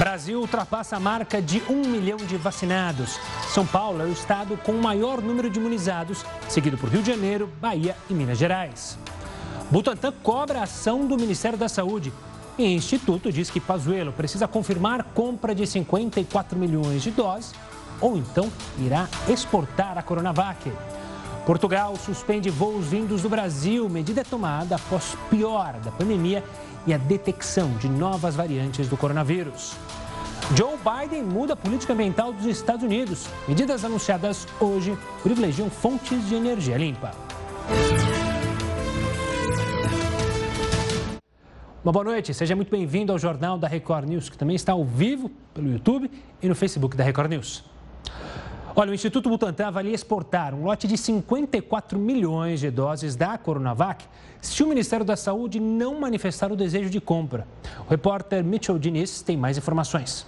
Brasil ultrapassa a marca de um milhão de vacinados. São Paulo é o estado com o maior número de imunizados, seguido por Rio de Janeiro, Bahia e Minas Gerais. Butantan cobra a ação do Ministério da Saúde. E o Instituto diz que Pazuello precisa confirmar compra de 54 milhões de doses ou então irá exportar a Coronavac. Portugal suspende voos vindos do Brasil. Medida é tomada após pior da pandemia e a detecção de novas variantes do coronavírus. Joe Biden muda a política ambiental dos Estados Unidos. Medidas anunciadas hoje privilegiam fontes de energia limpa. Uma boa noite, seja muito bem-vindo ao Jornal da Record News, que também está ao vivo pelo YouTube e no Facebook da Record News. Olha, o Instituto Butantan avalia exportar um lote de 54 milhões de doses da Coronavac se o Ministério da Saúde não manifestar o desejo de compra. O repórter Mitchell Diniz tem mais informações.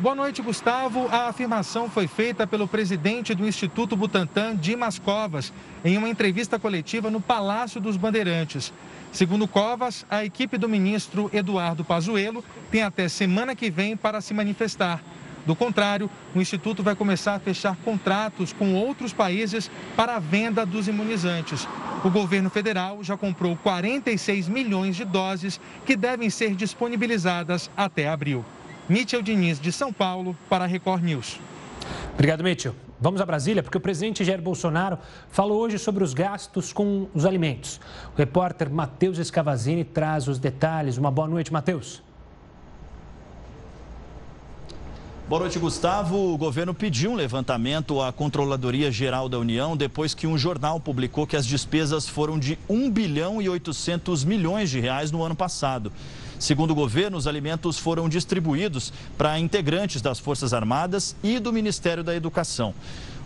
Boa noite, Gustavo. A afirmação foi feita pelo presidente do Instituto Butantan, Dimas Covas, em uma entrevista coletiva no Palácio dos Bandeirantes. Segundo Covas, a equipe do ministro Eduardo Pazuello tem até semana que vem para se manifestar. Do contrário, o Instituto vai começar a fechar contratos com outros países para a venda dos imunizantes. O governo federal já comprou 46 milhões de doses que devem ser disponibilizadas até abril. Mitchell Diniz, de São Paulo, para a Record News. Obrigado, Mitchell. Vamos a Brasília, porque o presidente Jair Bolsonaro falou hoje sobre os gastos com os alimentos. O repórter Matheus Escavazini traz os detalhes. Uma boa noite, Matheus. Boa noite, Gustavo. O governo pediu um levantamento à Controladoria Geral da União depois que um jornal publicou que as despesas foram de 1 bilhão e 800 milhões de reais no ano passado. Segundo o governo, os alimentos foram distribuídos para integrantes das Forças Armadas e do Ministério da Educação.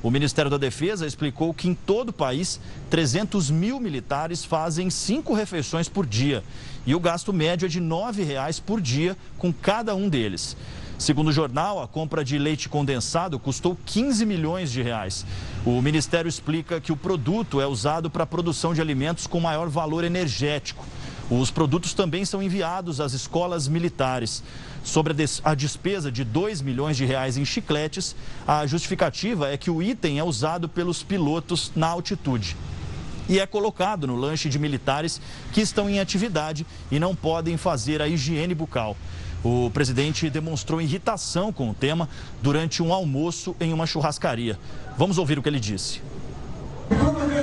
O Ministério da Defesa explicou que em todo o país, 300 mil militares fazem cinco refeições por dia. E o gasto médio é de R$ 9,00 por dia com cada um deles. Segundo o jornal, a compra de leite condensado custou 15 milhões de reais. O Ministério explica que o produto é usado para a produção de alimentos com maior valor energético. Os produtos também são enviados às escolas militares. Sobre a despesa de 2 milhões de reais em chicletes, a justificativa é que o item é usado pelos pilotos na altitude e é colocado no lanche de militares que estão em atividade e não podem fazer a higiene bucal. O presidente demonstrou irritação com o tema durante um almoço em uma churrascaria. Vamos ouvir o que ele disse. Quando a minha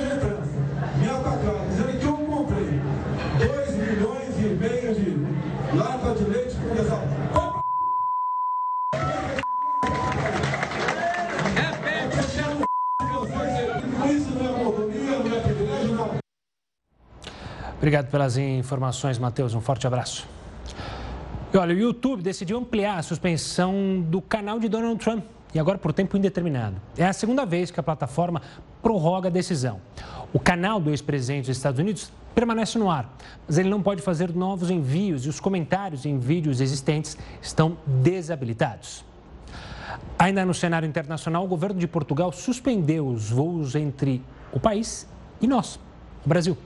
atacada dizendo que eu comprei 2 milhões meio de lata de leite condensado. Obrigado pelas informações, Matheus. Um forte abraço. E olha, o YouTube decidiu ampliar a suspensão do canal de Donald Trump e agora por tempo indeterminado. É a segunda vez que a plataforma prorroga a decisão. O canal do ex-presidente dos Estados Unidos permanece no ar, mas ele não pode fazer novos envios e os comentários em vídeos existentes estão desabilitados. Ainda no cenário internacional, o governo de Portugal suspendeu os voos entre o país e nós, o Brasil.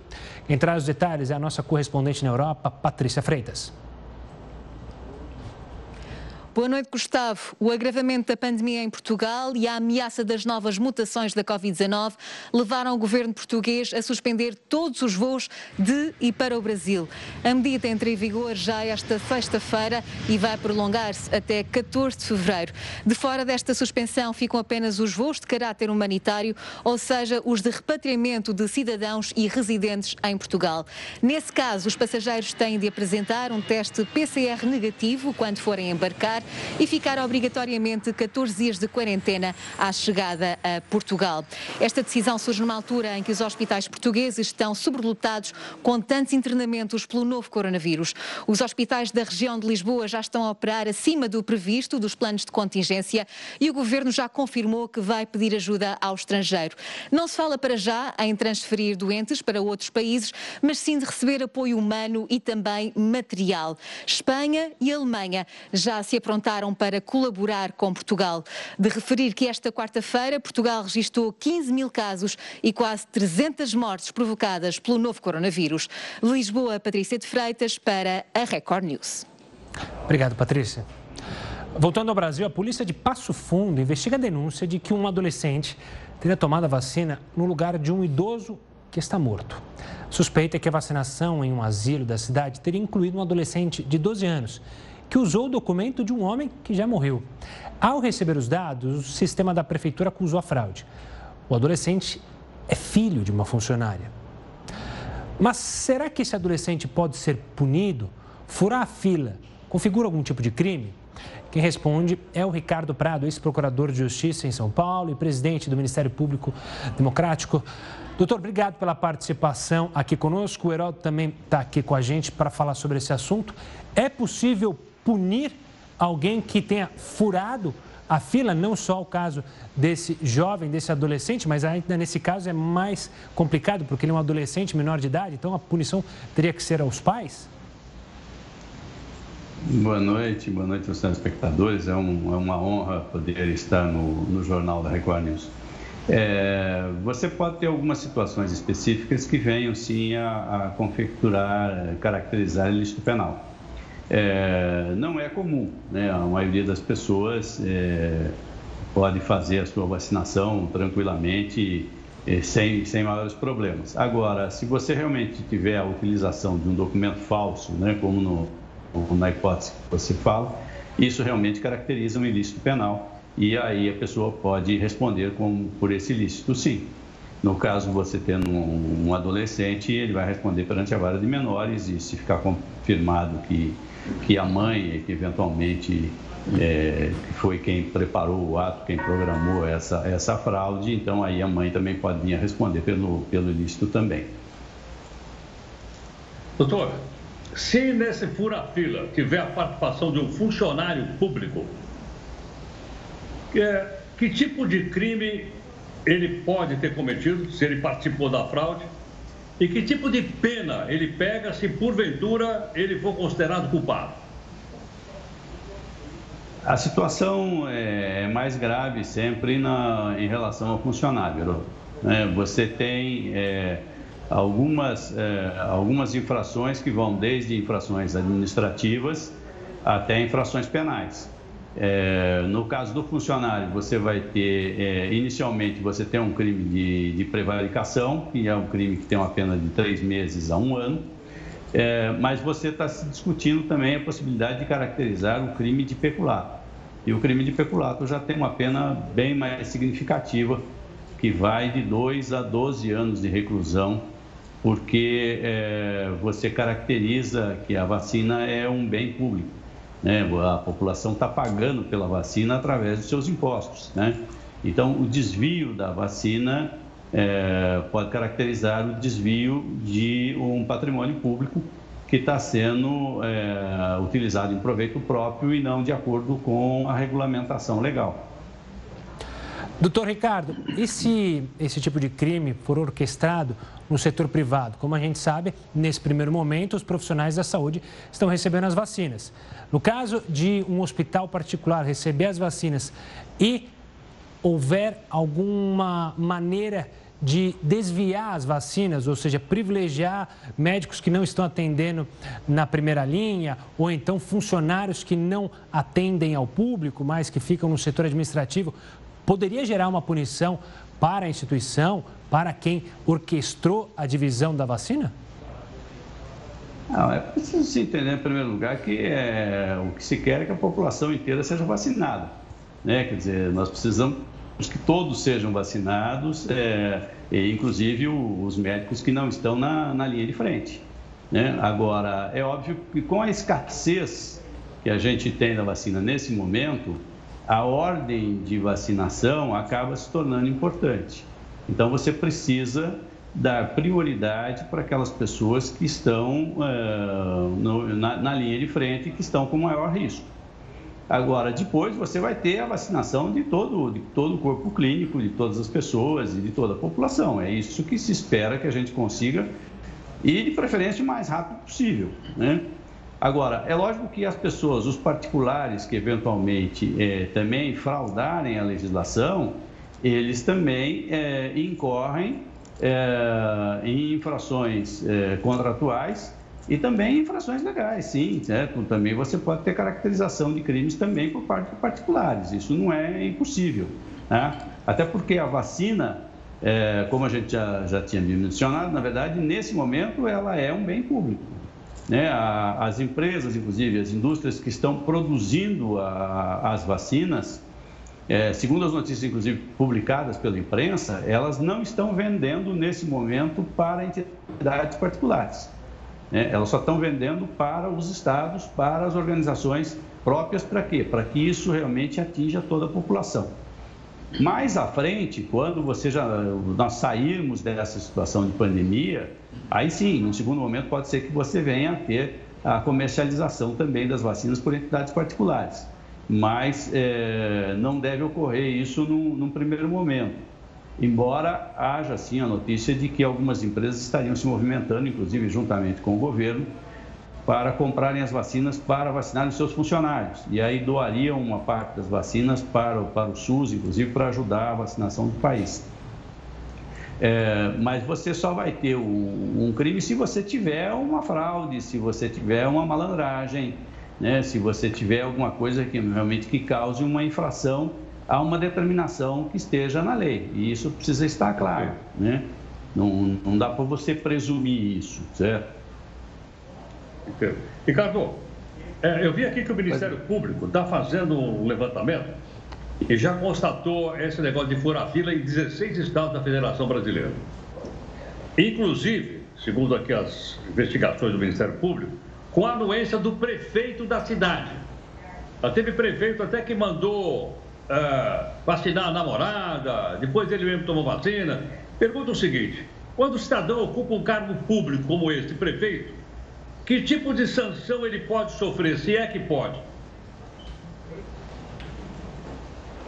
Quem traz os detalhes é a nossa correspondente na Europa, Patrícia Freitas. Boa noite, Gustavo. O agravamento da pandemia em Portugal e a ameaça das novas mutações da Covid-19 levaram o governo português a suspender todos os voos de e para o Brasil. A medida entra em vigor já esta sexta-feira e vai prolongar-se até 14 de fevereiro. De fora desta suspensão ficam apenas os voos de caráter humanitário, ou seja, os de repatriamento de cidadãos e residentes em Portugal. Nesse caso, os passageiros têm de apresentar um teste PCR negativo quando forem embarcar e ficar obrigatoriamente 14 dias de quarentena à chegada a Portugal. Esta decisão surge numa altura em que os hospitais portugueses estão sobrelotados com tantos internamentos pelo novo coronavírus. Os hospitais da região de Lisboa já estão a operar acima do previsto dos planos de contingência e o governo já confirmou que vai pedir ajuda ao estrangeiro. Não se fala para já em transferir doentes para outros países, mas sim de receber apoio humano e também material. Espanha e Alemanha já se aprontaram aprontaram para colaborar com Portugal. De referir que esta quarta-feira Portugal registrou 15 mil casos e quase 300 mortes provocadas pelo novo coronavírus. Lisboa, Patrícia de Freitas, para a Record News. Obrigado, Patrícia. Voltando ao Brasil, a polícia de Passo Fundo investiga a denúncia de que um adolescente teria tomado a vacina no lugar de um idoso que está morto. Suspeita que a vacinação em um asilo da cidade teria incluído um adolescente de 12 anos, que usou o documento de um homem que já morreu. Ao receber os dados, o sistema da prefeitura acusou a fraude. O adolescente é filho de uma funcionária. Mas será que esse adolescente pode ser punido? Furar a fila configura algum tipo de crime? Quem responde é o Ricardo Prado, ex-procurador de Justiça em São Paulo e presidente do Ministério Público Democrático. Doutor, obrigado pela participação aqui conosco. O Heródoto também está aqui com a gente para falar sobre esse assunto. É possível punir alguém que tenha furado a fila, não só o caso desse jovem, desse adolescente, mas ainda nesse caso é mais complicado, porque ele é um adolescente menor de idade, então a punição teria que ser aos pais? Boa noite, boa noite aos telespectadores. É, um, é uma honra poder estar no, no Jornal da Record News. É, você pode ter algumas situações específicas que venham sim a, a configurar, caracterizar ilícito penal. É, não é comum, né? A maioria das pessoas é, pode fazer a sua vacinação tranquilamente sem, sem maiores problemas. Agora, se você realmente tiver a utilização de um documento falso, né, como no, na hipótese que você fala, isso realmente caracteriza um ilícito penal e aí a pessoa pode responder com, por esse ilícito, sim. No caso, você tendo um, um adolescente, ele vai responder perante a vara de menores e se ficar confirmado que, que a mãe, que eventualmente é, foi quem preparou o ato, quem programou essa, essa fraude, então aí a mãe também pode vir a responder pelo, pelo ilícito também. Doutor, se nesse fura-fila tiver a participação de um funcionário público, é, que tipo de crime ele pode ter cometido, se ele participou da fraude, e que tipo de pena ele pega se porventura ele for considerado culpado? A situação é mais grave sempre na, em relação ao funcionário. Né? Você tem. É, algumas, é, algumas infrações que vão desde infrações administrativas até infrações penais. É, no caso do funcionário, você vai ter, é, inicialmente, você tem um crime de, de, prevaricação, que é um crime que tem uma pena de três meses a um ano, é, mas você está se discutindo também a possibilidade de caracterizar o crime de peculato. E o crime de peculato já tem uma pena bem mais significativa, que vai de 2 a 12 anos de reclusão porque é, você caracteriza que a vacina é um bem público. Né? A população está pagando pela vacina através dos seus impostos. Né? Então, o desvio da vacina é, pode caracterizar o desvio de um patrimônio público que está sendo é, utilizado em proveito próprio e não de acordo com a regulamentação legal. Doutor Ricardo, e se esse tipo de crime for orquestrado no setor privado? Como a gente sabe, nesse primeiro momento, os profissionais da saúde estão recebendo as vacinas. No caso de um hospital particular receber as vacinas e houver alguma maneira de desviar as vacinas, ou seja, privilegiar médicos que não estão atendendo na primeira linha, ou então funcionários que não atendem ao público, mas que ficam no setor administrativo, poderia gerar uma punição para a instituição, para quem orquestrou a divisão da vacina? Não, é preciso se entender, em primeiro lugar, que é, o que se quer é que a população inteira seja vacinada. Né? Quer dizer, nós precisamos que todos sejam vacinados, é, inclusive os médicos que não estão na, na linha de frente. Né? Agora, é óbvio que com a escassez que a gente tem da vacina nesse momento, a ordem de vacinação acaba se tornando importante. Então, você precisa dar prioridade para aquelas pessoas que estão uh, no, na, na, linha de frente e que estão com maior risco. Agora, depois você vai ter a vacinação de todo, de todo o corpo clínico, de todas as pessoas e de toda a população. É isso que se espera que a gente consiga e, de preferência, o mais rápido possível. Né? Agora, é lógico que as pessoas, os particulares que eventualmente é, também fraudarem a legislação, eles também é, incorrem é, em infrações contratuais E também infrações legais, sim, certo? Também você pode ter caracterização de crimes também por parte de particulares. Isso não é impossível. Né? Até porque a vacina, como a gente já, já tinha mencionado, na verdade, nesse momento ela é um bem público. Né? as empresas, inclusive as indústrias que estão produzindo a, as vacinas, é, segundo as notícias, inclusive, publicadas pela imprensa, elas não estão vendendo nesse momento para entidades particulares. Né? Elas só estão vendendo para os estados, para as organizações próprias, para quê? Para que isso realmente atinja toda a população. Mais à frente, quando você já nós sairmos dessa situação de pandemia, aí sim, num segundo momento pode ser que você venha a ter a comercialização também das vacinas por entidades particulares mas é, não deve ocorrer isso num, num, primeiro momento. Embora haja sim a notícia de que algumas empresas estariam se movimentando, inclusive juntamente com o governo, para comprarem as vacinas para vacinar os seus funcionários. E aí doariam uma parte das vacinas para, para o SUS, inclusive para ajudar a vacinação do país. É, mas você só vai ter um, um crime se você tiver uma fraude, se você tiver uma malandragem, né, se você tiver alguma coisa que realmente que cause uma infração a uma determinação que esteja na lei. E isso precisa estar claro, né? Não, não dá para você presumir isso, certo? Entendo. Ricardo, é, eu vi aqui que o Ministério Público está fazendo um levantamento e já constatou esse negócio de fura-fila em 16 estados da Federação Brasileira. Inclusive, segundo aqui as investigações do Ministério Público, com a anuência do prefeito da cidade. Já teve prefeito até que mandou uh, vacinar a namorada, depois ele mesmo tomou vacina. Pergunta o seguinte: quando o cidadão ocupa um cargo público como este, prefeito, que tipo de sanção ele pode sofrer, se é que pode?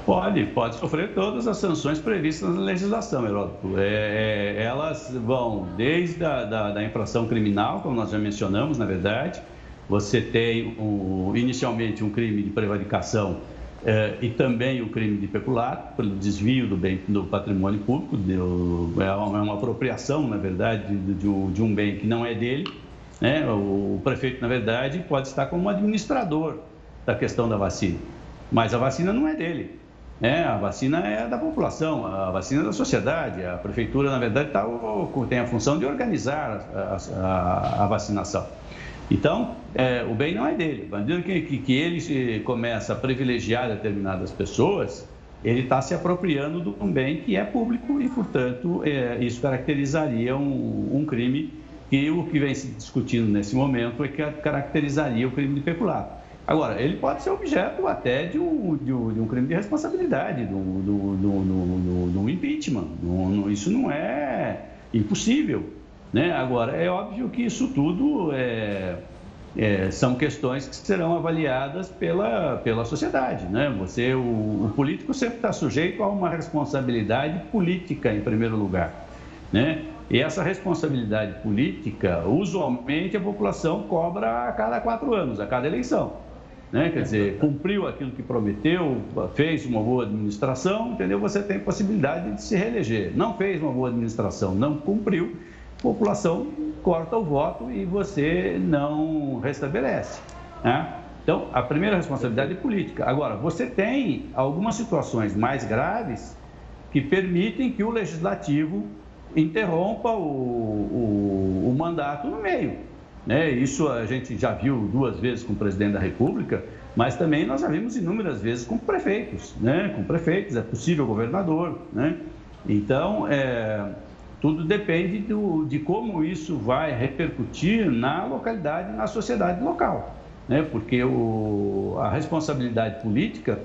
Pode, pode sofrer todas as sanções previstas na legislação, Heródoto. É, é, elas vão desde a da, da, infração criminal, como nós já mencionamos, na verdade. Você tem inicialmente um crime de prevaricação é, e também o crime de peculato, pelo desvio do, bem, do patrimônio público. é, uma, é uma apropriação, na verdade, de, de, um, de um bem que não é dele. Né? O prefeito, na verdade, pode estar como administrador da questão da vacina, mas a vacina não é dele. É, a vacina é da população, a vacina é da sociedade. A prefeitura, na verdade, tá, tem a função de organizar a, a, a vacinação. Então, é, o bem não é dele. Medida que, que, que ele começa a privilegiar determinadas pessoas, ele está se apropriando de um bem que é público e, portanto, é, isso caracterizaria um, um crime que o que vem se discutindo nesse momento é que caracterizaria o crime de peculato. Agora, ele pode ser objeto até de um, de um, de um crime de responsabilidade, de um, de um impeachment. isso não é impossível. Né? Agora, é óbvio que isso tudo é, é, são questões que serão avaliadas pela, pela sociedade. Né? Você, o, o político sempre está sujeito a uma responsabilidade política, em primeiro lugar. Né? E essa responsabilidade política, usualmente, a população cobra a cada quatro anos, a cada eleição. Né? Quer dizer, cumpriu aquilo que prometeu, fez uma boa administração, entendeu? Você tem possibilidade de se reeleger. Não fez uma boa administração, não cumpriu, a população corta o voto e você não restabelece. Né? Então, a primeira responsabilidade é política. Agora, você tem algumas situações mais graves que permitem que o legislativo interrompa o, o, o mandato no meio. Né? Isso a gente já viu duas vezes com o presidente da República, mas também nós já vimos inúmeras vezes com prefeitos, né? com prefeitos, é possível governador. Né? Então, é, tudo depende do, de como isso vai repercutir na localidade, na sociedade local. Né? Porque o, a responsabilidade política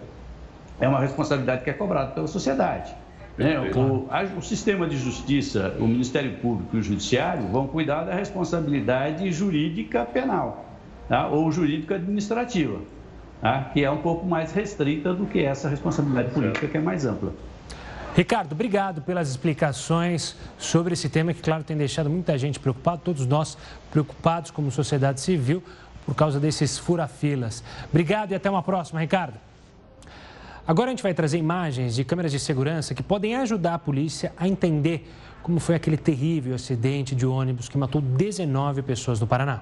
é uma responsabilidade que é cobrada pela sociedade. Né? O, a, o, sistema de justiça, o Ministério Público e o Judiciário vão cuidar da responsabilidade jurídica penal tá? ou jurídica administrativa, tá? que é um pouco mais restrita do que essa responsabilidade política, que é mais ampla. Ricardo, obrigado pelas explicações sobre esse tema que, claro, tem deixado muita gente preocupada, todos nós preocupados como sociedade civil por causa desses furafilas. Obrigado e até uma próxima, Ricardo. Agora a gente vai trazer imagens de câmeras de segurança que podem ajudar a polícia a entender como foi aquele terrível acidente de ônibus que matou 19 pessoas no Paraná.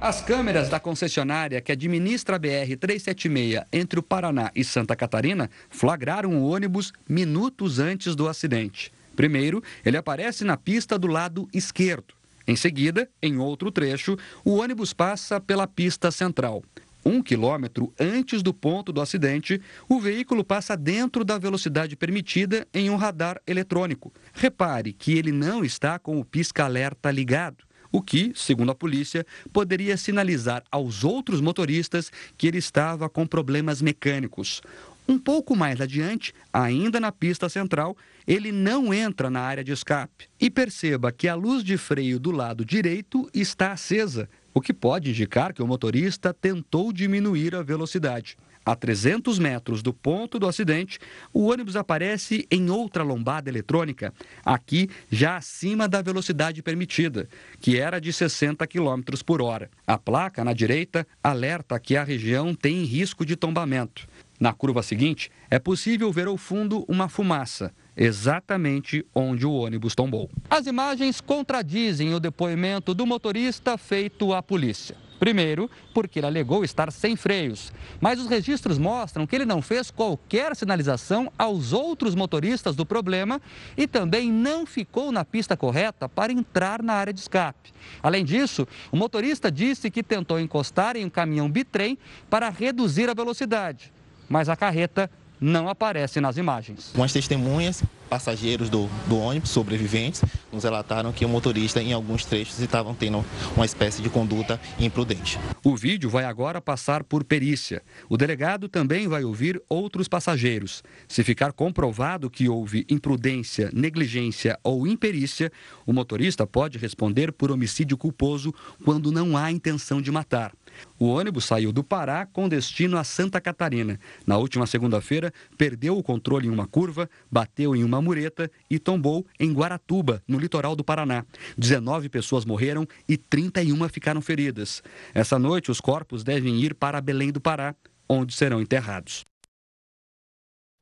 As câmeras da concessionária que administra a BR-376 entre o Paraná e Santa Catarina flagraram o ônibus minutos antes do acidente. Primeiro, ele aparece na pista do lado esquerdo. Em seguida, em outro trecho, o ônibus passa pela pista central. Um quilômetro antes do ponto do acidente, o veículo passa dentro da velocidade permitida em um radar eletrônico. Repare que ele não está com o pisca-alerta ligado, o que, segundo a polícia, poderia sinalizar aos outros motoristas que ele estava com problemas mecânicos. Um pouco mais adiante, ainda na pista central, ele não entra na área de escape. E perceba que a luz de freio do lado direito está acesa, o que pode indicar que o motorista tentou diminuir a velocidade. A 300 metros do ponto do acidente, o ônibus aparece em outra lombada eletrônica, aqui já acima da velocidade permitida, que era de 60 km por hora. A placa na direita alerta que a região tem risco de tombamento. Na curva seguinte, é possível ver ao fundo uma fumaça exatamente onde o ônibus tombou. As imagens contradizem o depoimento do motorista feito à polícia. Primeiro, porque ele alegou estar sem freios, mas os registros mostram que ele não fez qualquer sinalização aos outros motoristas do problema e também não ficou na pista correta para entrar na área de escape. Além disso, o motorista disse que tentou encostar em um caminhão bitrem para reduzir a velocidade, mas a carreta não aparece nas imagens. Umas testemunhas, passageiros do, do ônibus, sobreviventes, nos relataram que o motorista, em alguns trechos, estavam tendo uma espécie de conduta imprudente. O vídeo vai agora passar por perícia. O delegado também vai ouvir outros passageiros. Se ficar comprovado que houve imprudência, negligência ou imperícia, o motorista pode responder por homicídio culposo quando não há intenção de matar. O ônibus saiu do Pará com destino a Santa Catarina. Na última segunda-feira, perdeu o controle em uma curva, bateu em uma mureta e tombou em Guaratuba, no litoral do Paraná. 19 pessoas morreram e 31 ficaram feridas. Essa noite, os corpos devem ir para Belém do Pará, onde serão enterrados.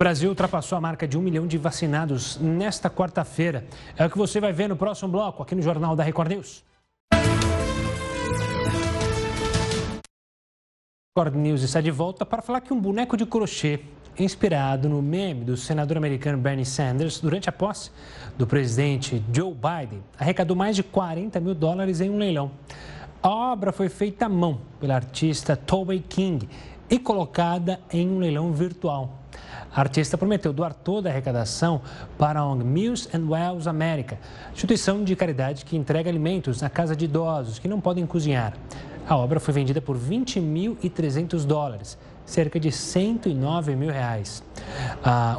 O Brasil ultrapassou a marca de um milhão de vacinados nesta quarta-feira. É o que você vai ver no próximo bloco, aqui no Jornal da Record News. Record News está de volta para falar que um boneco de crochê inspirado no meme do senador americano Bernie Sanders durante a posse do presidente Joe Biden arrecadou mais de 40 mil dólares em um leilão. A obra foi feita à mão pela artista Tobey King e colocada em um leilão virtual. A artista prometeu doar toda a arrecadação para a ONG Meals and Wells America, instituição de caridade que entrega alimentos na casa de idosos que não podem cozinhar. A obra foi vendida por 20.300 dólares, cerca de 109 mil reais.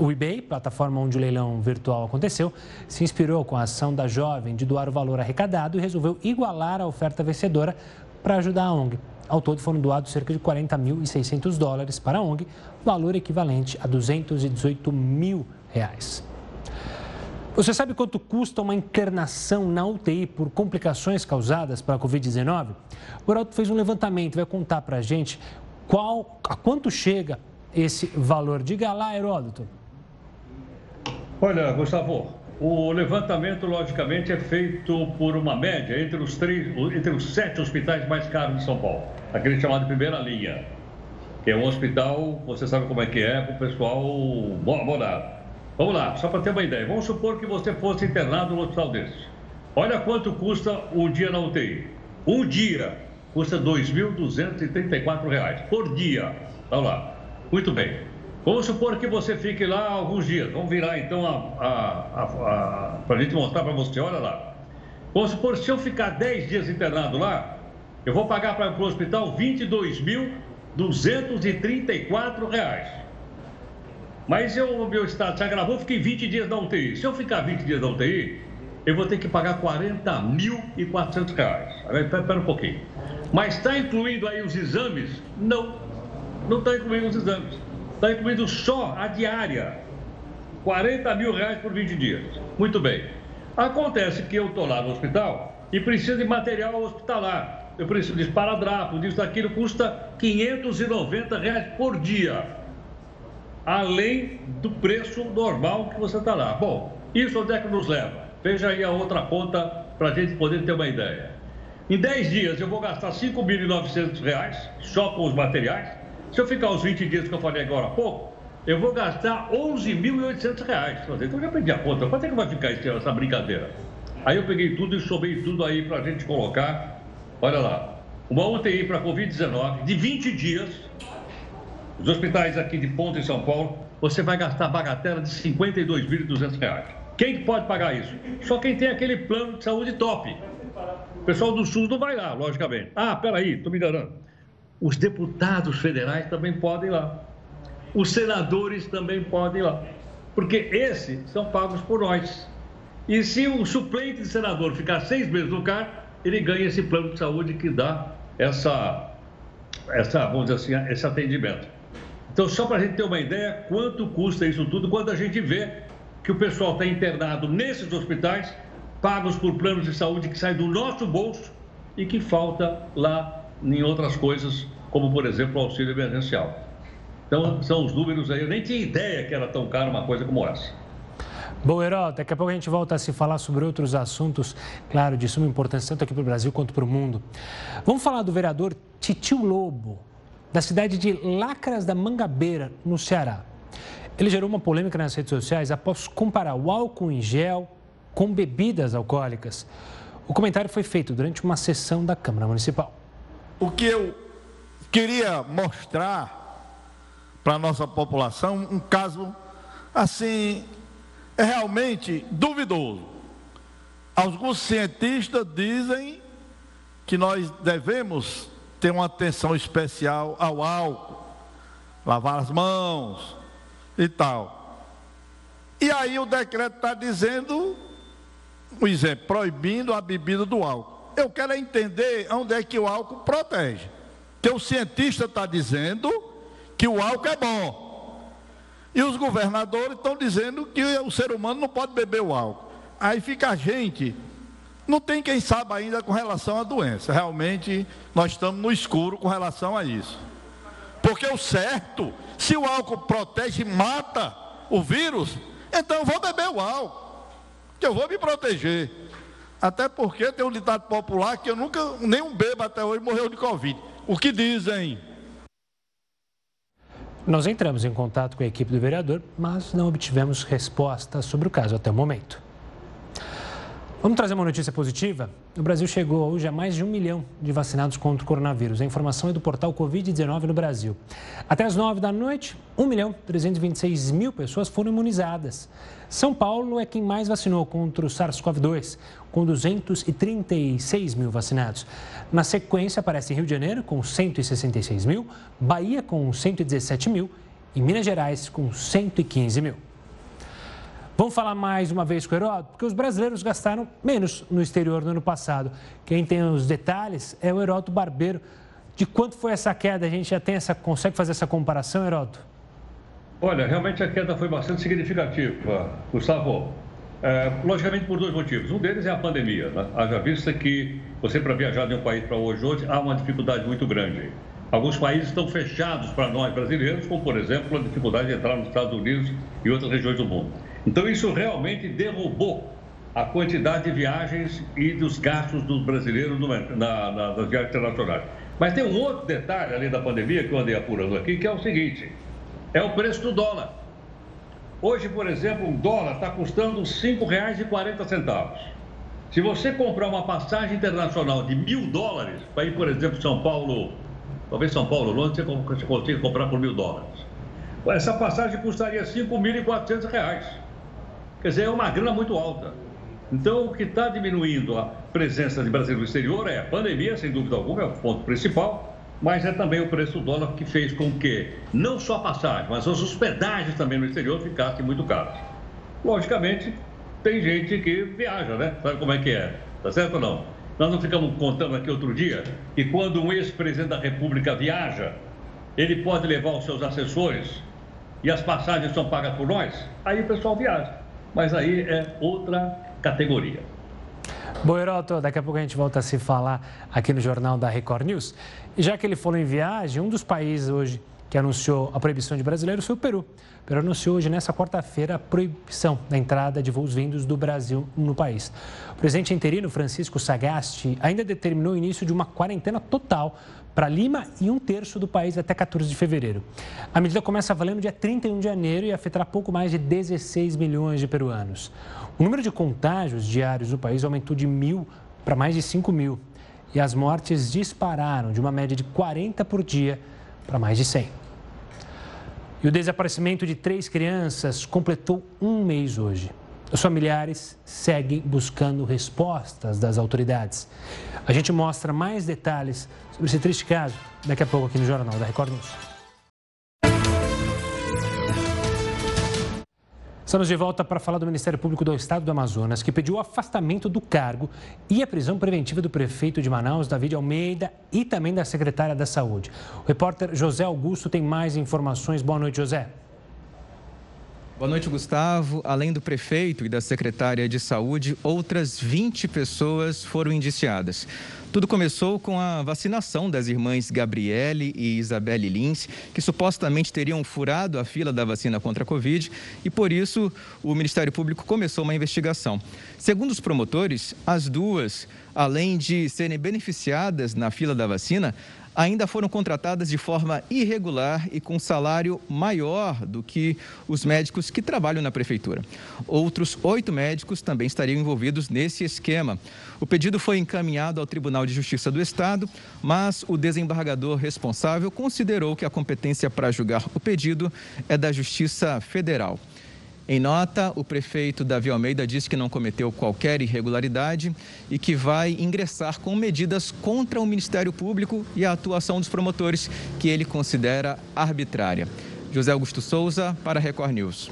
O eBay, plataforma onde o leilão virtual aconteceu, se inspirou com a ação da jovem de doar o valor arrecadado e resolveu igualar a oferta vencedora para ajudar a ONG. Ao todo foram doados cerca de 40.600 dólares para a ONG, valor equivalente a 218 mil reais. Você sabe quanto custa uma internação na UTI por complicações causadas pela Covid-19? O Heraldo fez um levantamento, vai contar para a gente qual, a quanto chega esse valor. Diga lá, Heródoto. Olha, Gustavo, o levantamento, logicamente, é feito por uma média entre os, três, entre os sete hospitais mais caros de São Paulo, aquele chamado primeira linha, que é um hospital, você sabe como é que é, para o pessoal morar. Vamos lá, só para ter uma ideia. Vamos supor que você fosse internado num hospital desse. Olha quanto custa um dia na UTI. Um dia custa R$ 2.234 por dia. Vamos lá. Muito bem. Vamos supor que você fique lá alguns dias. Vamos virar então para a gente mostrar para você. Olha lá. Vamos supor que se eu ficar 10 dias internado lá, eu vou pagar para o hospital R$ 22.234. Mas eu, meu estado se agravou, fiquei 20 dias na UTI. Se eu ficar 20 dias na UTI, eu vou ter que pagar 40.400 reais. Espera um pouquinho. Mas está incluindo aí os exames? Não, não está incluindo os exames. Está incluindo só a diária. 40 mil reais por 20 dias. Muito bem. Acontece que eu estou lá no hospital e preciso de material hospitalar. Eu preciso de esparadrapo, disso, daquilo, custa 590 reais por dia além do preço normal que você está lá. Bom, isso onde é que nos leva? Veja aí a outra conta para a gente poder ter uma ideia. Em 10 dias eu vou gastar R$ 5.900 só com os materiais. Se eu ficar os 20 dias que eu falei agora há pouco, eu vou gastar R$ 11.800. Então eu já perdi a conta. Quanto é que vai ficar essa brincadeira? Aí eu peguei tudo e somei tudo aí para a gente colocar. Olha lá, uma UTI para Covid-19 de 20 dias, os hospitais aqui de Ponta em São Paulo, você vai gastar bagatela de R$ 52.200. Quem pode pagar isso? Só quem tem aquele plano de saúde top. O pessoal do SUS não vai lá, logicamente. Ah, peraí, estou me enganando. Os deputados federais também podem ir lá. Os senadores também podem ir lá. Porque esses são pagos por nós. E se o suplente de senador ficar seis meses no cargo, ele ganha esse plano de saúde que dá essa, essa vamos dizer assim, esse atendimento. Então, só para a gente ter uma ideia, quanto custa isso tudo quando a gente vê que o pessoal está internado nesses hospitais, pagos por planos de saúde que saem do nosso bolso e que falta lá em outras coisas, como por exemplo o auxílio emergencial. Então, são os números aí. Eu nem tinha ideia que era tão caro uma coisa como essa. Bom, Herói, daqui a pouco a gente volta a se falar sobre outros assuntos, claro, de suma importância, tanto aqui para o Brasil quanto para o mundo. Vamos falar do vereador Titio Lobo, da cidade de Lacras da Mangabeira, no Ceará. Ele gerou uma polêmica nas redes sociais após comparar o álcool em gel com bebidas alcoólicas. O comentário foi feito durante uma sessão da Câmara Municipal. O que eu queria mostrar para a nossa população, um caso assim, é realmente duvidoso. Alguns cientistas dizem que nós devemos ter uma atenção especial ao álcool, lavar as mãos e tal. E aí o decreto está dizendo, por exemplo, proibindo a bebida do álcool. Eu quero entender onde é que o álcool protege. Que o cientista está dizendo que o álcool é bom. E os governadores estão dizendo que o ser humano não pode beber o álcool. Aí fica a gente não tem quem saiba ainda com relação à doença. Realmente, nós estamos no escuro com relação a isso. Porque o certo, se o álcool protege e mata o vírus, então eu vou beber o álcool, que eu vou me proteger. Até porque tem um ditado popular que eu nunca, nenhum bebo até hoje morreu de Covid. O que dizem? Nós entramos em contato com a equipe do vereador, mas não obtivemos resposta sobre o caso até o momento. Vamos trazer uma notícia positiva? O Brasil chegou hoje a mais de um milhão de vacinados contra o coronavírus. A informação é do portal Covid-19 no Brasil. Até as nove da noite, 1 milhão 326 mil pessoas foram imunizadas. São Paulo é quem mais vacinou contra o SARS-CoV-2, com 236 mil vacinados. Na sequência, aparece Rio de Janeiro, com 166 mil, Bahia, com 117 mil e Minas Gerais, com 115 mil. Vamos falar mais uma vez com o Heródoto, porque os brasileiros gastaram menos no exterior no ano passado. Quem tem os detalhes é o Heródoto Barbeiro. De quanto foi essa queda? A gente já tem essa, consegue fazer essa comparação, Heródoto? Olha, realmente a queda foi bastante significativa, Gustavo. É, logicamente por dois motivos. Um deles é a pandemia. Né? Haja vista que você, para viajar de um país para hoje, hoje, há uma dificuldade muito grande. Alguns países estão fechados para nós brasileiros, como, por exemplo, a dificuldade de entrar nos Estados Unidos e outras regiões do mundo. Então, isso realmente derrubou a quantidade de viagens e dos gastos dos brasileiros na, na, nas viagens internacionais. Mas tem um outro detalhe, além da pandemia, que eu andei apurando aqui, que é o seguinte: é o preço do dólar. Hoje, por exemplo, um dólar está custando R$ 5,40. Se você comprar uma passagem internacional de mil dólares, para ir, por exemplo, São Paulo, talvez São Paulo, Londres, você consiga comprar por mil dólares. Essa passagem custaria R$ 5.400. Quer dizer, é uma grana muito alta. Então, o que está diminuindo a presença de brasileiros no exterior é a pandemia, sem dúvida alguma, é o ponto principal, mas é também o preço do dólar que fez com que não só a passagem, mas as hospedagens também no exterior ficassem muito caras. Logicamente, tem gente que viaja, né? Sabe como é que é? Tá certo ou não? Nós não ficamos contando aqui outro dia que quando um ex-presidente da República viaja, ele pode levar os seus assessores e as passagens são pagas por nós, aí o pessoal viaja mas aí é outra categoria. Boeroto, daqui a pouco a gente volta a se falar aqui no Jornal da Record News. E já que ele falou em viagem, um dos países hoje que anunciou a proibição de brasileiros foi o Peru. O Peru anunciou hoje, nessa quarta-feira, a proibição da entrada de voos vindos do Brasil no país. O presidente interino, Francisco Sagasti, ainda determinou o início de uma quarentena total para Lima e um terço do país até 14 de fevereiro. A medida começa valendo dia 31 de janeiro e afetará pouco mais de 16 milhões de peruanos. O número de contágios diários no país aumentou de mil para mais de 5 mil e as mortes dispararam de uma média de 40 por dia para mais de 100. E o desaparecimento de três crianças completou um mês hoje. Os familiares seguem buscando respostas das autoridades. A gente mostra mais detalhes sobre esse triste caso daqui a pouco aqui no Jornal da Record News. Estamos de volta para falar do Ministério Público do Estado do Amazonas, que pediu o afastamento do cargo e a prisão preventiva do prefeito de Manaus, David Almeida, e também da secretária da Saúde. O repórter José Augusto tem mais informações. Boa noite, José. Boa noite, Gustavo. Além do prefeito e da secretária de Saúde, outras 20 pessoas foram indiciadas. Tudo começou com a vacinação das irmãs Gabriele e Isabelle Lins, que supostamente teriam furado a fila da vacina contra a Covid e, por isso, o Ministério Público começou uma investigação. Segundo os promotores, as duas, além de serem beneficiadas na fila da vacina, ainda foram contratadas de forma irregular e com salário maior do que os médicos que trabalham na prefeitura. Outros oito médicos também estariam envolvidos nesse esquema. O pedido foi encaminhado ao Tribunal de Justiça do Estado, mas o desembargador responsável considerou que a competência para julgar o pedido é da Justiça Federal. Em nota, o prefeito Davi Almeida disse que não cometeu qualquer irregularidade e que vai ingressar com medidas contra o Ministério Público e a atuação dos promotores, que ele considera arbitrária. José Augusto Souza, para a Record News.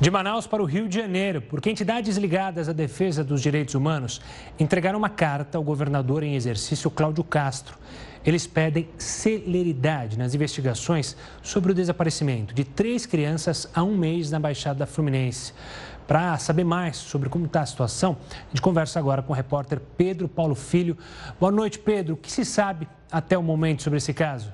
De Manaus para o Rio de Janeiro, porque entidades ligadas à defesa dos direitos humanos entregaram uma carta ao governador em exercício Cláudio Castro. Eles pedem celeridade nas investigações sobre o desaparecimento de três crianças há um mês na Baixada Fluminense. Para saber mais sobre como está a situação, a gente conversa agora com o repórter Pedro Paulo Filho. Boa noite, Pedro. O que se sabe até o momento sobre esse caso?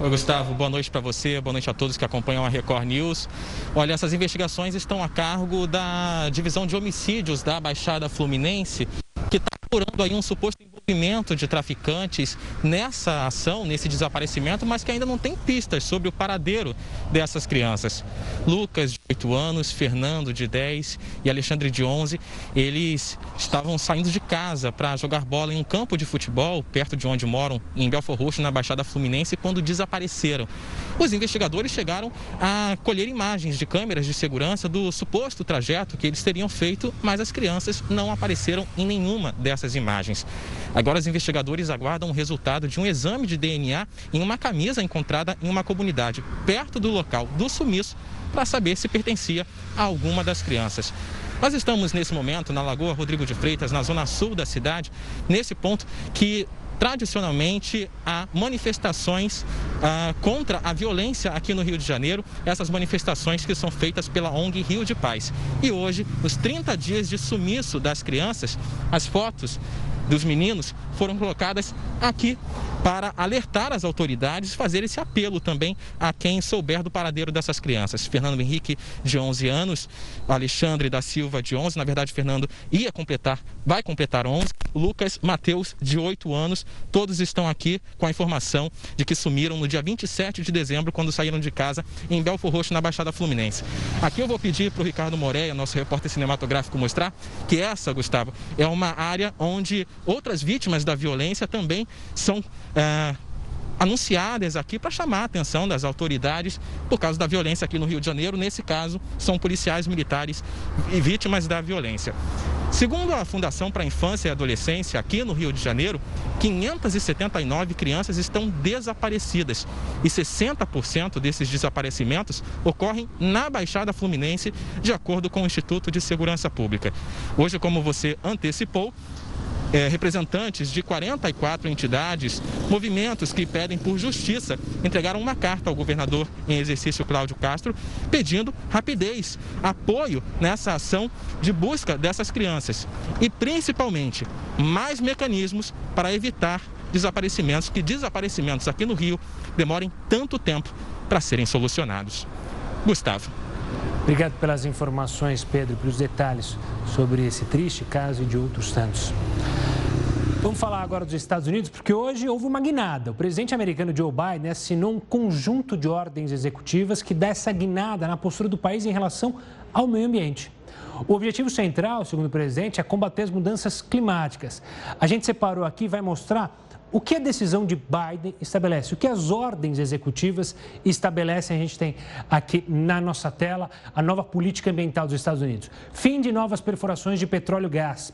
Oi, Gustavo. Boa noite para você, boa noite a todos que acompanham a Record News. Olha, essas investigações estão a cargo da Divisão de Homicídios da Baixada Fluminense, que está apurando aí um suposto envolvimento de traficantes nessa ação, nesse desaparecimento, mas que ainda não tem pistas sobre o paradeiro dessas crianças. Lucas, de 8 anos, Fernando, de 10 e Alexandre, de 11, eles estavam saindo de casa para jogar bola em um campo de futebol, perto de onde moram, em Belfor Roxo, na Baixada Fluminense, quando desapareceram. Os investigadores chegaram a colher imagens de câmeras de segurança do suposto trajeto que eles teriam feito, mas as crianças não apareceram em nenhuma dessas imagens. Agora, os investigadores aguardam o resultado de um exame de DNA em uma camisa encontrada em uma comunidade perto do local do sumiço para saber se pertencia a alguma das crianças. Nós estamos nesse momento na Lagoa Rodrigo de Freitas, na zona sul da cidade, nesse ponto que tradicionalmente há manifestações ah, contra a violência aqui no Rio de Janeiro, essas manifestações que são feitas pela ONG Rio de Paz. E hoje, os 30 dias de sumiço das crianças, as fotos dos meninos foram colocadas aqui para alertar as autoridades, fazer esse apelo também a quem souber do paradeiro dessas crianças. Fernando Henrique, de 11 anos, Alexandre da Silva, de 11, na verdade, Fernando ia completar, vai completar 11, Lucas Mateus, de 8 anos, todos estão aqui com a informação de que sumiram no dia 27 de dezembro, quando saíram de casa em Belfor Roxo, na Baixada Fluminense. Aqui eu vou pedir para o Ricardo Moreira, nosso repórter cinematográfico, mostrar que essa, Gustavo, é uma área onde outras vítimas da violência também são é, anunciadas aqui para chamar a atenção das autoridades por causa da violência aqui no Rio de Janeiro. Nesse caso, são policiais militares e vítimas da violência. Segundo a Fundação para a Infância e Adolescência, aqui no Rio de Janeiro, 579 crianças estão desaparecidas e 60% desses desaparecimentos ocorrem na Baixada Fluminense, de acordo com o Instituto de Segurança Pública. Hoje, como você antecipou, é, representantes de 44 entidades, movimentos que pedem por justiça, entregaram uma carta ao governador em exercício Cláudio Castro, pedindo rapidez, apoio nessa ação de busca dessas crianças e, principalmente, mais mecanismos para evitar desaparecimentos, que desaparecimentos aqui no Rio demorem tanto tempo para serem solucionados. Gustavo. Obrigado pelas informações, Pedro, pelos detalhes sobre esse triste caso e de outros tantos. Vamos falar agora dos Estados Unidos, porque hoje houve uma guinada. O presidente americano Joe Biden assinou um conjunto de ordens executivas que dá essa guinada na postura do país em relação ao meio ambiente. O objetivo central, segundo o presidente, é combater as mudanças climáticas. A gente separou aqui e vai mostrar o que a decisão de Biden estabelece, o que as ordens executivas estabelecem. A gente tem aqui na nossa tela a nova política ambiental dos Estados Unidos. Fim de novas perfurações de petróleo e gás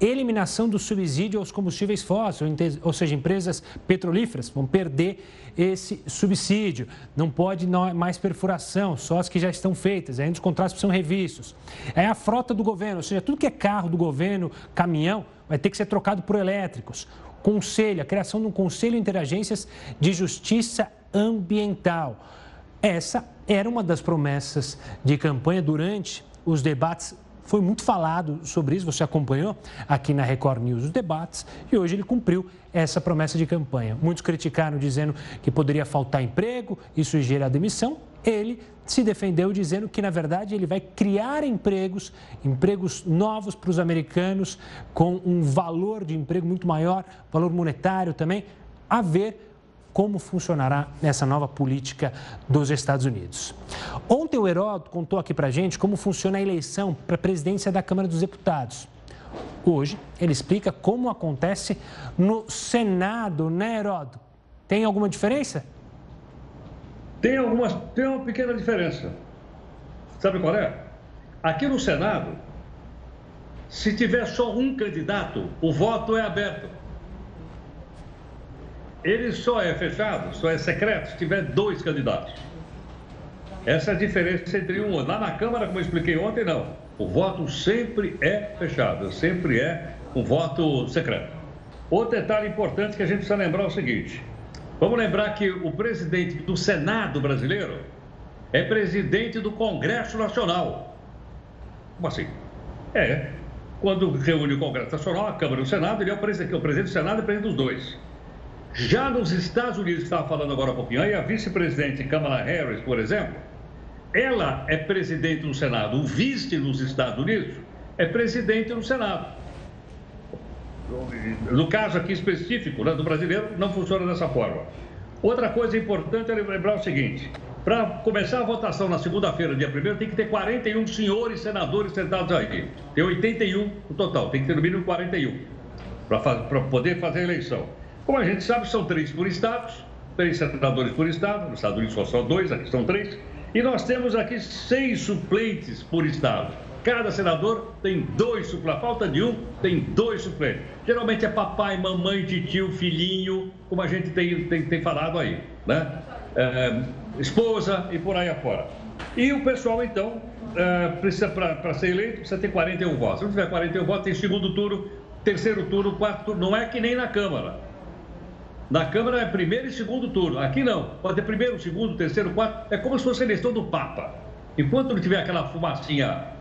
eliminação do subsídio aos combustíveis fósseis, ou seja, empresas petrolíferas vão perder esse subsídio. Não pode mais perfuração, só as que já estão feitas, ainda os contratos precisam revistos. É a frota do governo, ou seja, tudo que é carro do governo, caminhão, vai ter que ser trocado por elétricos. Conselho, a criação de um conselho interagências de justiça ambiental. Essa era uma das promessas de campanha durante os debates foi muito falado sobre isso, você acompanhou aqui na Record News os debates e hoje ele cumpriu essa promessa de campanha. Muitos criticaram dizendo que poderia faltar emprego, isso gerar demissão. Ele se defendeu dizendo que, na verdade, ele vai criar empregos, empregos novos para os americanos, com um valor de emprego muito maior, valor monetário também, a ver como funcionará essa nova política dos Estados Unidos. Ontem o Heródoto contou aqui para gente como funciona a eleição para a presidência da Câmara dos Deputados. Hoje ele explica como acontece no Senado, né, Heródoto? Tem alguma diferença? Tem, algumas, tem uma pequena diferença. Sabe qual é? Aqui no Senado, se tiver só um candidato, o voto é aberto ele só é fechado, só é secreto se tiver dois candidatos. Essa é a diferença entre um. Lá na Câmara, como eu expliquei ontem, não. O voto sempre é fechado, sempre é um voto secreto. Outro detalhe importante que a gente precisa lembrar é o seguinte: vamos lembrar que o presidente do Senado brasileiro é presidente do Congresso Nacional. Como assim? É. Quando reúne o Congresso Nacional, a Câmara e o Senado, ele é o presidente, o presidente do Senado e o presidente dos dois. Já nos Estados Unidos, estava falando agora há pouquinho, aí a vice-presidente Kamala Harris, por exemplo, ela é presidente no Senado. O vice nos Estados Unidos é presidente no Senado. No caso aqui específico né, do brasileiro, não funciona dessa forma. Outra coisa importante é lembrar o seguinte: para começar a votação na segunda-feira, dia 1 tem que ter 41 senhores senadores sentados aí. Tem 81 no total, tem que ter no mínimo 41 para poder fazer a eleição. Como a gente sabe, são três por estados, três senadores por estado, nos Estados Unidos só são dois, aqui são três, e nós temos aqui seis suplentes por estado. Cada senador tem dois suplentes. Falta de um, tem dois suplentes. Geralmente é papai, mamãe, tio, filhinho, como a gente tem, tem, tem falado aí, né? É, esposa e por aí afora. E o pessoal, então, é, precisa, para ser eleito, precisa ter 41 votos. Se não tiver 41 votos, tem segundo turno, terceiro turno, quarto turno. Não é que nem na Câmara. Na Câmara é primeiro e segundo turno. Aqui não. Pode ter primeiro, segundo, terceiro, quarto. É como se fosse a eleição do Papa. Enquanto não tiver aquela fumacinha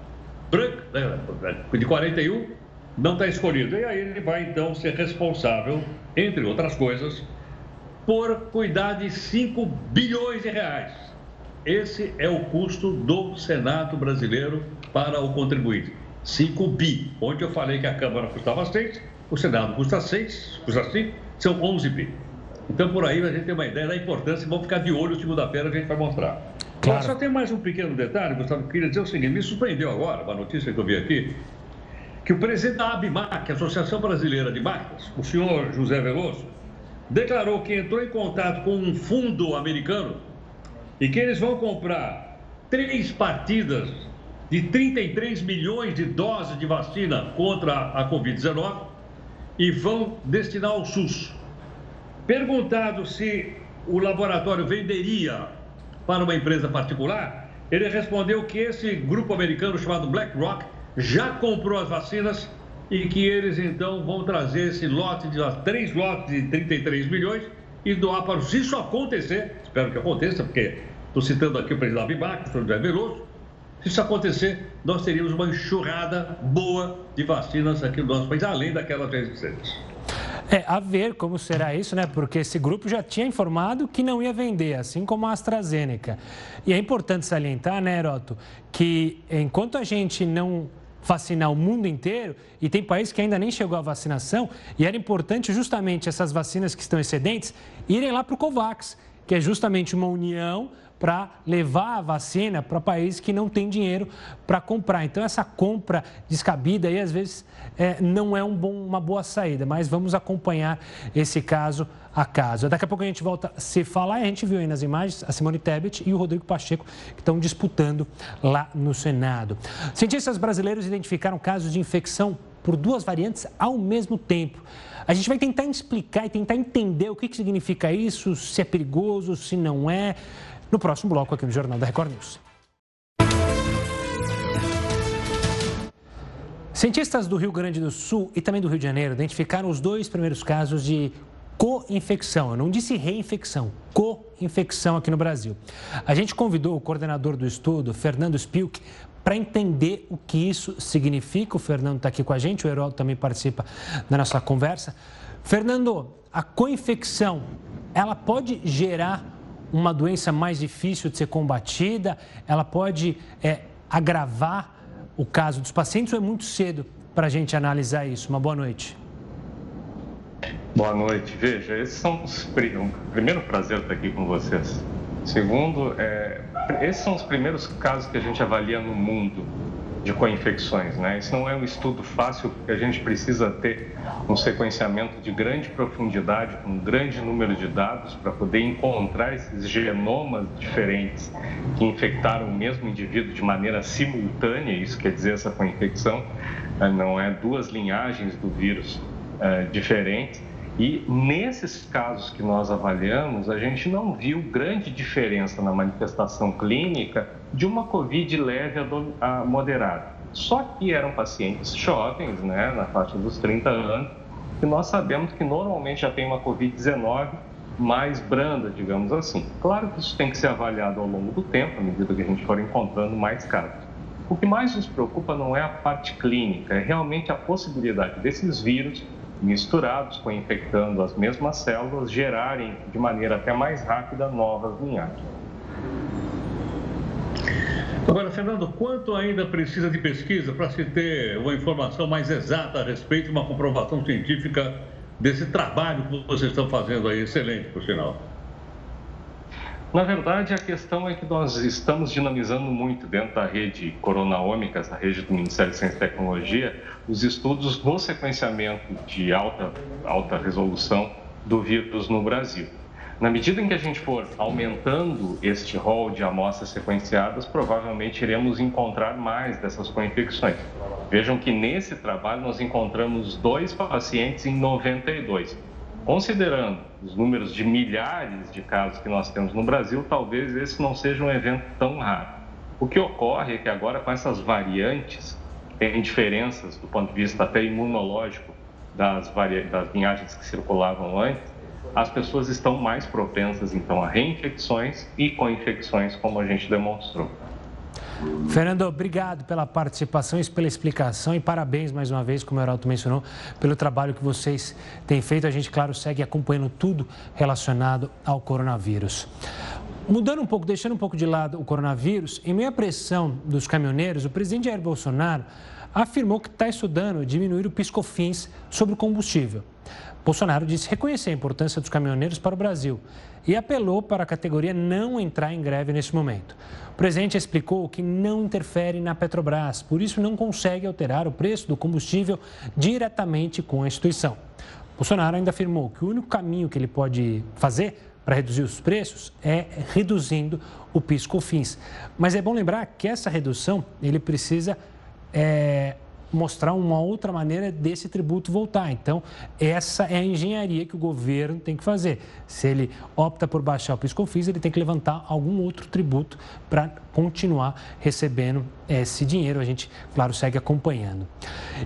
branca, né, de 41, não está escolhido. E aí ele vai então ser responsável, entre outras coisas, por cuidar de 5 bilhões de reais. Esse é o custo do Senado brasileiro para o contribuinte. 5 bi. Onde eu falei que a Câmara custava 6, o Senado custa 6, custa 5 são 11 bi. Então, por aí, a gente tem uma ideia da importância. Vamos ficar de olho, segunda-feira a gente vai mostrar. Claro. Só tem mais um pequeno detalhe, Gustavo, que queria dizer o seguinte: me surpreendeu agora, uma notícia que eu vi aqui, que o presidente da ABMAC, Associação Brasileira de Máquinas, o senhor José Veloso, declarou que entrou em contato com um fundo americano e que eles vão comprar três partidas de 33 milhões de doses de vacina contra a Covid-19 e vão destinar ao SUS. Perguntado se o laboratório venderia para uma empresa particular, ele respondeu que esse grupo americano chamado BlackRock já comprou as vacinas e que eles então vão trazer esse lote de três lotes de 33 milhões e doar para se isso acontecer, espero que aconteça, porque estou citando aqui o presidente da Bibac, o senhor José Veloso, se isso acontecer, nós teríamos uma enxurrada boa de vacinas aqui no nosso país, além daquelas existentes. É, a ver como será isso, né? Porque esse grupo já tinha informado que não ia vender, assim como a AstraZeneca. E é importante salientar, né, Heroto, que enquanto a gente não vacinar o mundo inteiro, e tem países que ainda nem chegou a vacinação, e era importante justamente essas vacinas que estão excedentes irem lá para o COVAX, que é justamente uma união para levar a vacina para países que não têm dinheiro para comprar. Então, essa compra descabida aí, às vezes, é, não é um bom, uma boa saída, mas vamos acompanhar esse caso a caso. Daqui a pouco a gente volta a se falar, a gente viu aí nas imagens a Simone Tebet e o Rodrigo Pacheco que estão disputando lá no Senado. Cientistas brasileiros identificaram casos de infecção por duas variantes ao mesmo tempo. A gente vai tentar explicar e tentar entender o que, que significa isso, se é perigoso, se não é no próximo bloco aqui no Jornal da Record News. Cientistas do Rio Grande do Sul e também do Rio de Janeiro identificaram os dois primeiros casos de co-infecção. Eu não disse reinfecção, co-infecção aqui no Brasil. A gente convidou o coordenador do estudo, Fernando Spilk, para entender o que isso significa. O Fernando está aqui com a gente, o Herói também participa da nossa conversa. Fernando, a co-infecção, ela pode gerar uma doença mais difícil de ser combatida? Ela pode é, agravar o caso dos pacientes ou é muito cedo para a gente analisar isso? Uma boa noite. Boa noite. Veja, esses são os. Primeiro prazer estar aqui com vocês. Segundo, é, esses são os primeiros casos que a gente avalia no mundo de co-infecções. Né? Isso não é um estudo fácil, porque a gente precisa ter um sequenciamento de grande profundidade, com um grande número de dados, para poder encontrar esses genomas diferentes que infectaram o mesmo indivíduo de maneira simultânea. Isso quer dizer, essa co-infecção né? não é duas linhagens do vírus é, diferentes. E nesses casos que nós avaliamos, a gente não viu grande diferença na manifestação clínica de uma Covid leve a moderada. Só que eram pacientes jovens, né, na faixa dos 30 anos, que nós sabemos que normalmente já tem uma Covid-19 mais branda, digamos assim. Claro que isso tem que ser avaliado ao longo do tempo, à medida que a gente for encontrando mais casos. O que mais nos preocupa não é a parte clínica, é realmente a possibilidade desses vírus misturados, co-infectando as mesmas células, gerarem de maneira até mais rápida novas linhagens. Agora, Fernando, quanto ainda precisa de pesquisa para se ter uma informação mais exata a respeito de uma comprovação científica desse trabalho que vocês estão fazendo aí, excelente, por sinal? Na verdade, a questão é que nós estamos dinamizando muito dentro da rede Coronaômicas, a rede do Ministério de Ciência e Tecnologia, os estudos no sequenciamento de alta, alta resolução do vírus no Brasil. Na medida em que a gente for aumentando este rol de amostras sequenciadas, provavelmente iremos encontrar mais dessas co-infecções. Vejam que nesse trabalho nós encontramos dois pacientes em 92. Considerando os números de milhares de casos que nós temos no Brasil, talvez esse não seja um evento tão raro. O que ocorre é que agora com essas variantes, tem diferenças do ponto de vista até imunológico das, das linhagens que circulavam antes, as pessoas estão mais propensas então a reinfecções e co-infecções, como a gente demonstrou. Fernando, obrigado pela participação e pela explicação e parabéns mais uma vez, como o Heraldo mencionou, pelo trabalho que vocês têm feito. A gente, claro, segue acompanhando tudo relacionado ao coronavírus. Mudando um pouco, deixando um pouco de lado o coronavírus, em meio à pressão dos caminhoneiros, o presidente Jair Bolsonaro afirmou que está estudando diminuir o piscofins sobre o combustível. Bolsonaro disse reconhecer a importância dos caminhoneiros para o Brasil e apelou para a categoria não entrar em greve nesse momento. O presidente explicou que não interfere na Petrobras, por isso não consegue alterar o preço do combustível diretamente com a instituição. Bolsonaro ainda afirmou que o único caminho que ele pode fazer para reduzir os preços é reduzindo o PIS/COFINS. Mas é bom lembrar que essa redução ele precisa é, mostrar uma outra maneira desse tributo voltar. Então, essa é a engenharia que o governo tem que fazer. Se ele opta por baixar o PIS/COFINS, ele tem que levantar algum outro tributo para continuar recebendo esse dinheiro. A gente, claro, segue acompanhando.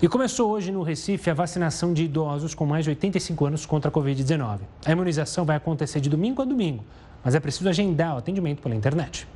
E começou hoje no Recife a vacinação de idosos com mais de 85 anos contra a Covid-19. A imunização vai acontecer de domingo a domingo, mas é preciso agendar o atendimento pela internet.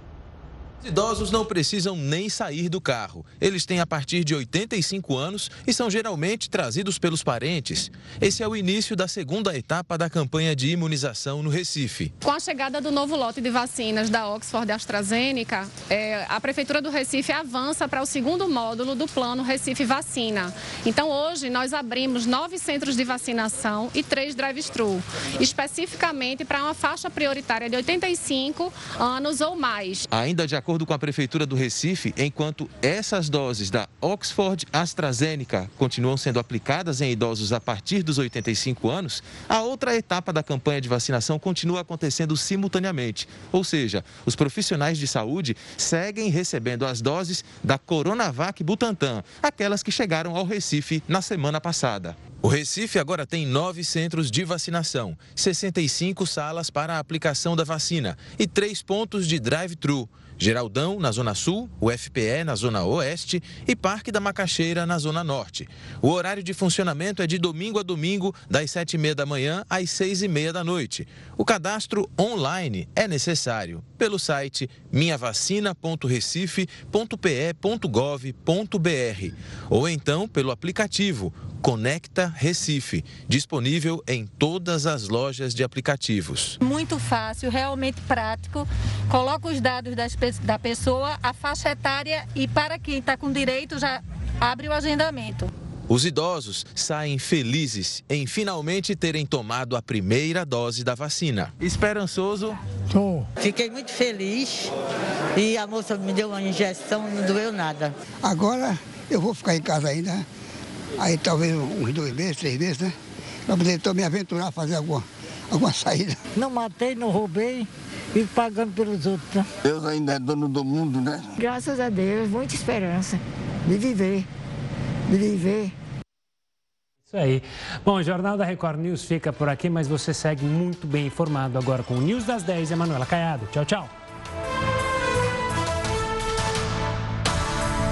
Os idosos não precisam nem sair do carro. Eles têm a partir de 85 anos e são geralmente trazidos pelos parentes. Esse é o início da segunda etapa da campanha de imunização no Recife. Com a chegada do novo lote de vacinas da Oxford AstraZeneca, é, a Prefeitura do Recife avança para o segundo módulo do plano Recife Vacina. Então, hoje, nós abrimos nove centros de vacinação e três drive-thru, especificamente para uma faixa prioritária de 85 anos ou mais. Ainda de acordo com a Prefeitura do Recife, enquanto essas doses da Oxford AstraZeneca continuam sendo aplicadas em idosos a partir dos 85 anos, a outra etapa da campanha de vacinação continua acontecendo simultaneamente. Ou seja, os profissionais de saúde seguem recebendo as doses da Coronavac Butantan, aquelas que chegaram ao Recife na semana passada. O Recife agora tem nove centros de vacinação, 65 salas para a aplicação da vacina e três pontos de drive-thru. Geraldão, na Zona Sul, o FPE, na Zona Oeste e Parque da Macaxeira, na Zona Norte. O horário de funcionamento é de domingo a domingo, das sete e meia da manhã às seis e meia da noite. O cadastro online é necessário pelo site minhavacina.recife.pe.gov.br ou então pelo aplicativo Conecta Recife, disponível em todas as lojas de aplicativos. Muito fácil, realmente prático. Coloca os dados das, da pessoa, a faixa etária e para quem está com direito já abre o agendamento. Os idosos saem felizes em finalmente terem tomado a primeira dose da vacina. Esperançoso? Tô. Fiquei muito feliz e a moça me deu uma injeção, não doeu nada. Agora eu vou ficar em casa ainda aí talvez uns dois meses, três meses, né? Para poder então me aventurar a fazer alguma, alguma saída. Não matei, não roubei e pagando pelos outros. Né? Deus ainda é dono do mundo, né? Graças a Deus, muita esperança de viver, de viver. Isso aí. Bom, o Jornal da Record News fica por aqui, mas você segue muito bem informado agora com o News das 10 e a Manuela Caiado. Tchau, tchau.